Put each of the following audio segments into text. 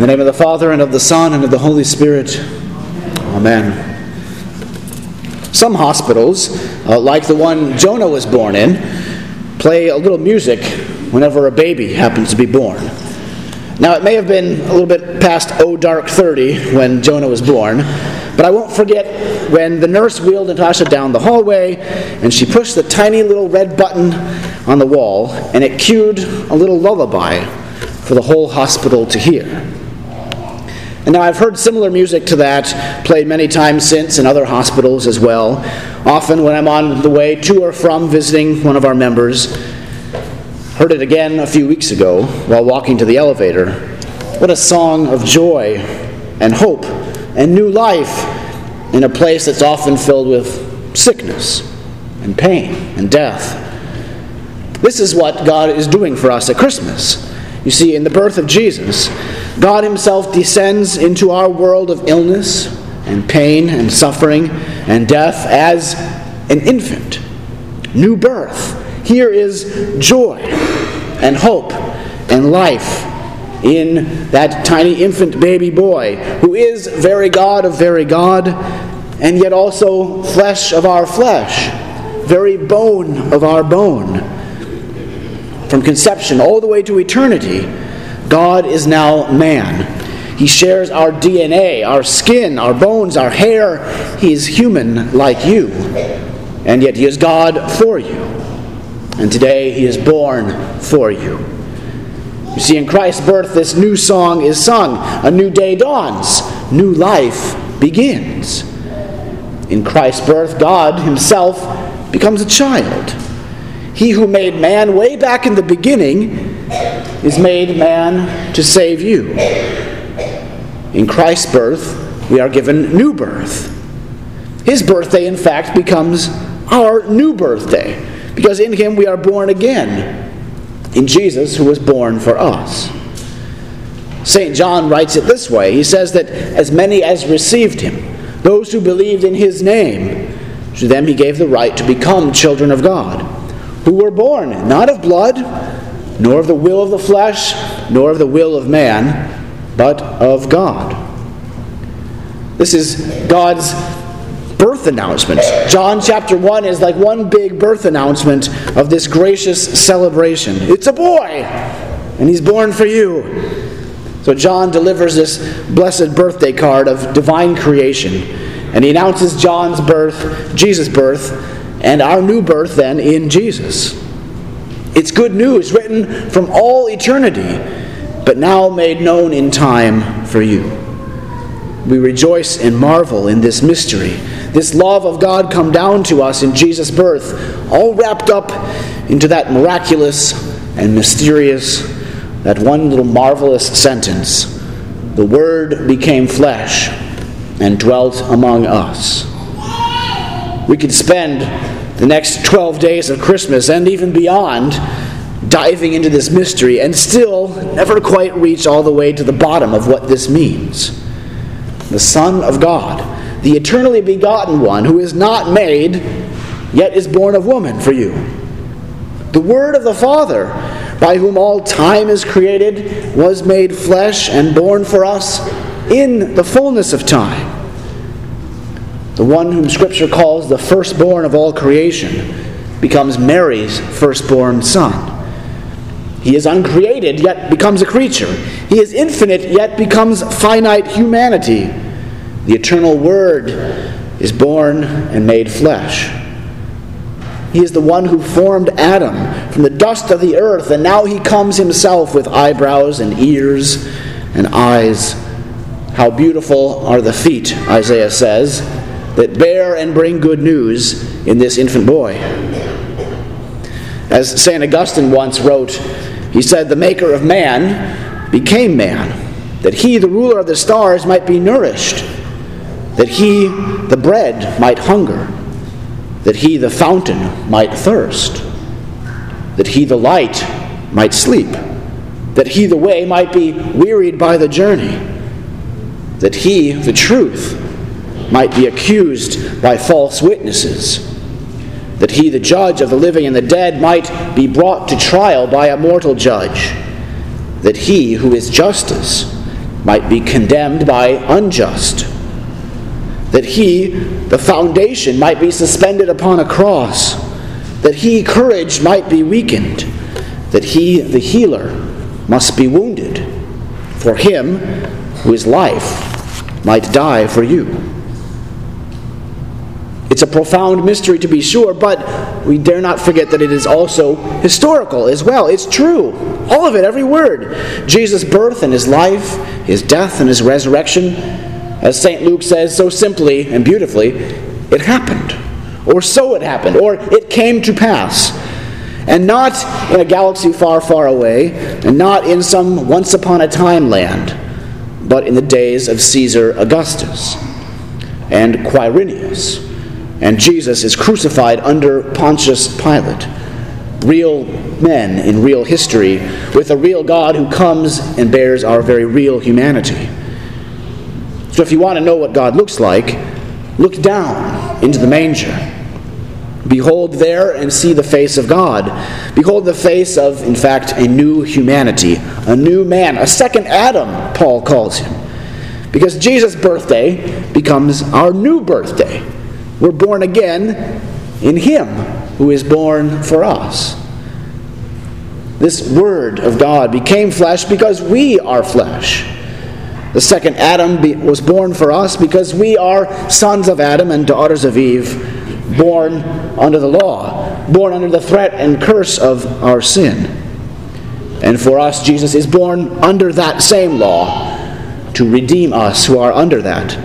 In the name of the Father, and of the Son, and of the Holy Spirit. Amen. Some hospitals, uh, like the one Jonah was born in, play a little music whenever a baby happens to be born. Now, it may have been a little bit past oh dark 30 when Jonah was born, but I won't forget when the nurse wheeled Natasha down the hallway and she pushed the tiny little red button on the wall and it cued a little lullaby for the whole hospital to hear. And now I've heard similar music to that played many times since in other hospitals as well. Often when I'm on the way to or from visiting one of our members, heard it again a few weeks ago while walking to the elevator. What a song of joy and hope and new life in a place that's often filled with sickness and pain and death. This is what God is doing for us at Christmas. You see, in the birth of Jesus, God Himself descends into our world of illness and pain and suffering and death as an infant. New birth. Here is joy and hope and life in that tiny infant baby boy who is very God of very God and yet also flesh of our flesh, very bone of our bone. From conception all the way to eternity, God is now man. He shares our DNA, our skin, our bones, our hair. He is human like you. And yet He is God for you. And today He is born for you. You see, in Christ's birth, this new song is sung. A new day dawns. New life begins. In Christ's birth, God Himself becomes a child. He who made man way back in the beginning is made man to save you. In Christ's birth, we are given new birth. His birthday, in fact, becomes our new birthday because in him we are born again. In Jesus, who was born for us. St. John writes it this way He says that as many as received him, those who believed in his name, to them he gave the right to become children of God, who were born not of blood, nor of the will of the flesh, nor of the will of man, but of God. This is God's birth announcement. John chapter 1 is like one big birth announcement of this gracious celebration. It's a boy, and he's born for you. So John delivers this blessed birthday card of divine creation, and he announces John's birth, Jesus' birth, and our new birth then in Jesus. It's good news written from all eternity, but now made known in time for you. We rejoice and marvel in this mystery, this love of God come down to us in Jesus' birth, all wrapped up into that miraculous and mysterious, that one little marvelous sentence the Word became flesh and dwelt among us. We could spend the next 12 days of Christmas and even beyond diving into this mystery and still never quite reach all the way to the bottom of what this means. The Son of God, the eternally begotten one who is not made, yet is born of woman for you. The Word of the Father, by whom all time is created, was made flesh and born for us in the fullness of time. The one whom Scripture calls the firstborn of all creation becomes Mary's firstborn son. He is uncreated, yet becomes a creature. He is infinite, yet becomes finite humanity. The eternal Word is born and made flesh. He is the one who formed Adam from the dust of the earth, and now he comes himself with eyebrows and ears and eyes. How beautiful are the feet, Isaiah says, that bear and bring good news in this infant boy. As St. Augustine once wrote, he said, The maker of man became man, that he, the ruler of the stars, might be nourished, that he, the bread, might hunger, that he, the fountain, might thirst, that he, the light, might sleep, that he, the way, might be wearied by the journey, that he, the truth, might be accused by false witnesses, that he, the judge of the living and the dead, might be brought to trial by a mortal judge, that he, who is justice, might be condemned by unjust, that he, the foundation, might be suspended upon a cross, that he, courage, might be weakened, that he, the healer, must be wounded, for him who is life might die for you. It's a profound mystery to be sure, but we dare not forget that it is also historical as well. It's true. All of it, every word. Jesus' birth and his life, his death and his resurrection. As St. Luke says so simply and beautifully, it happened. Or so it happened. Or it came to pass. And not in a galaxy far, far away, and not in some once upon a time land, but in the days of Caesar Augustus and Quirinius and Jesus is crucified under Pontius Pilate. Real men in real history with a real God who comes and bears our very real humanity. So, if you want to know what God looks like, look down into the manger. Behold there and see the face of God. Behold the face of, in fact, a new humanity, a new man, a second Adam, Paul calls him. Because Jesus' birthday becomes our new birthday. We're born again in Him who is born for us. This Word of God became flesh because we are flesh. The second Adam was born for us because we are sons of Adam and daughters of Eve, born under the law, born under the threat and curse of our sin. And for us, Jesus is born under that same law to redeem us who are under that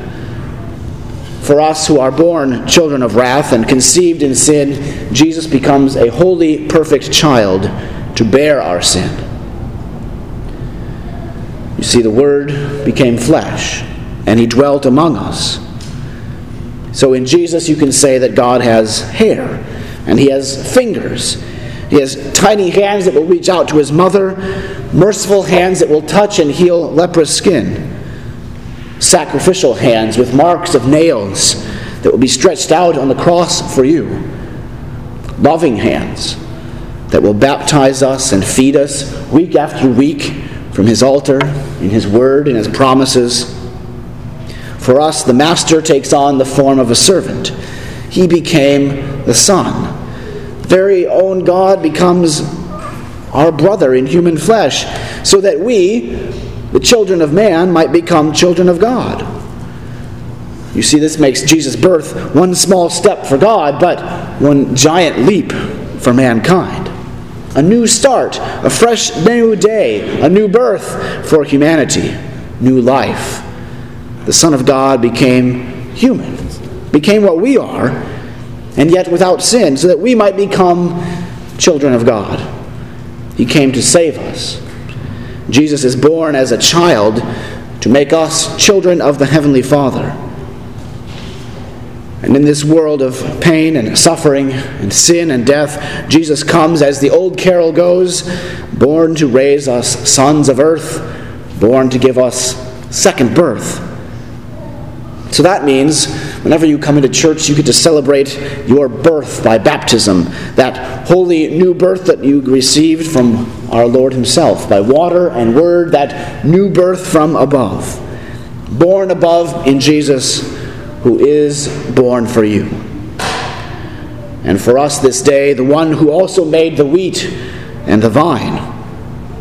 for us who are born children of wrath and conceived in sin, Jesus becomes a holy, perfect child to bear our sin. You see, the Word became flesh, and He dwelt among us. So in Jesus, you can say that God has hair, and He has fingers. He has tiny hands that will reach out to His mother, merciful hands that will touch and heal leprous skin sacrificial hands with marks of nails that will be stretched out on the cross for you, loving hands that will baptize us and feed us week after week from His altar, in His word, in His promises. For us, the Master takes on the form of a servant. He became the Son. Very own God becomes our brother in human flesh, so that we, the children of man might become children of God. You see, this makes Jesus' birth one small step for God, but one giant leap for mankind. A new start, a fresh new day, a new birth for humanity, new life. The Son of God became human, became what we are, and yet without sin, so that we might become children of God. He came to save us. Jesus is born as a child to make us children of the Heavenly Father. And in this world of pain and suffering and sin and death, Jesus comes, as the old carol goes, born to raise us sons of earth, born to give us second birth. So that means whenever you come into church, you get to celebrate your birth by baptism, that holy new birth that you received from our Lord Himself, by water and word, that new birth from above. Born above in Jesus, who is born for you. And for us this day, the one who also made the wheat and the vine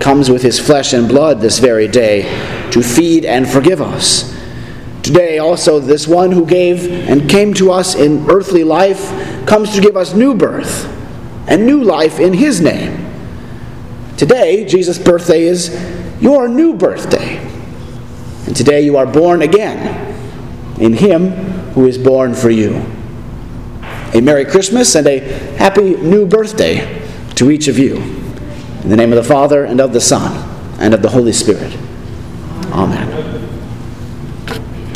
comes with his flesh and blood this very day to feed and forgive us Today, also, this one who gave and came to us in earthly life comes to give us new birth and new life in his name. Today, Jesus' birthday is your new birthday. And today you are born again in him who is born for you. A Merry Christmas and a happy new birthday to each of you. In the name of the Father, and of the Son, and of the Holy Spirit. Amen.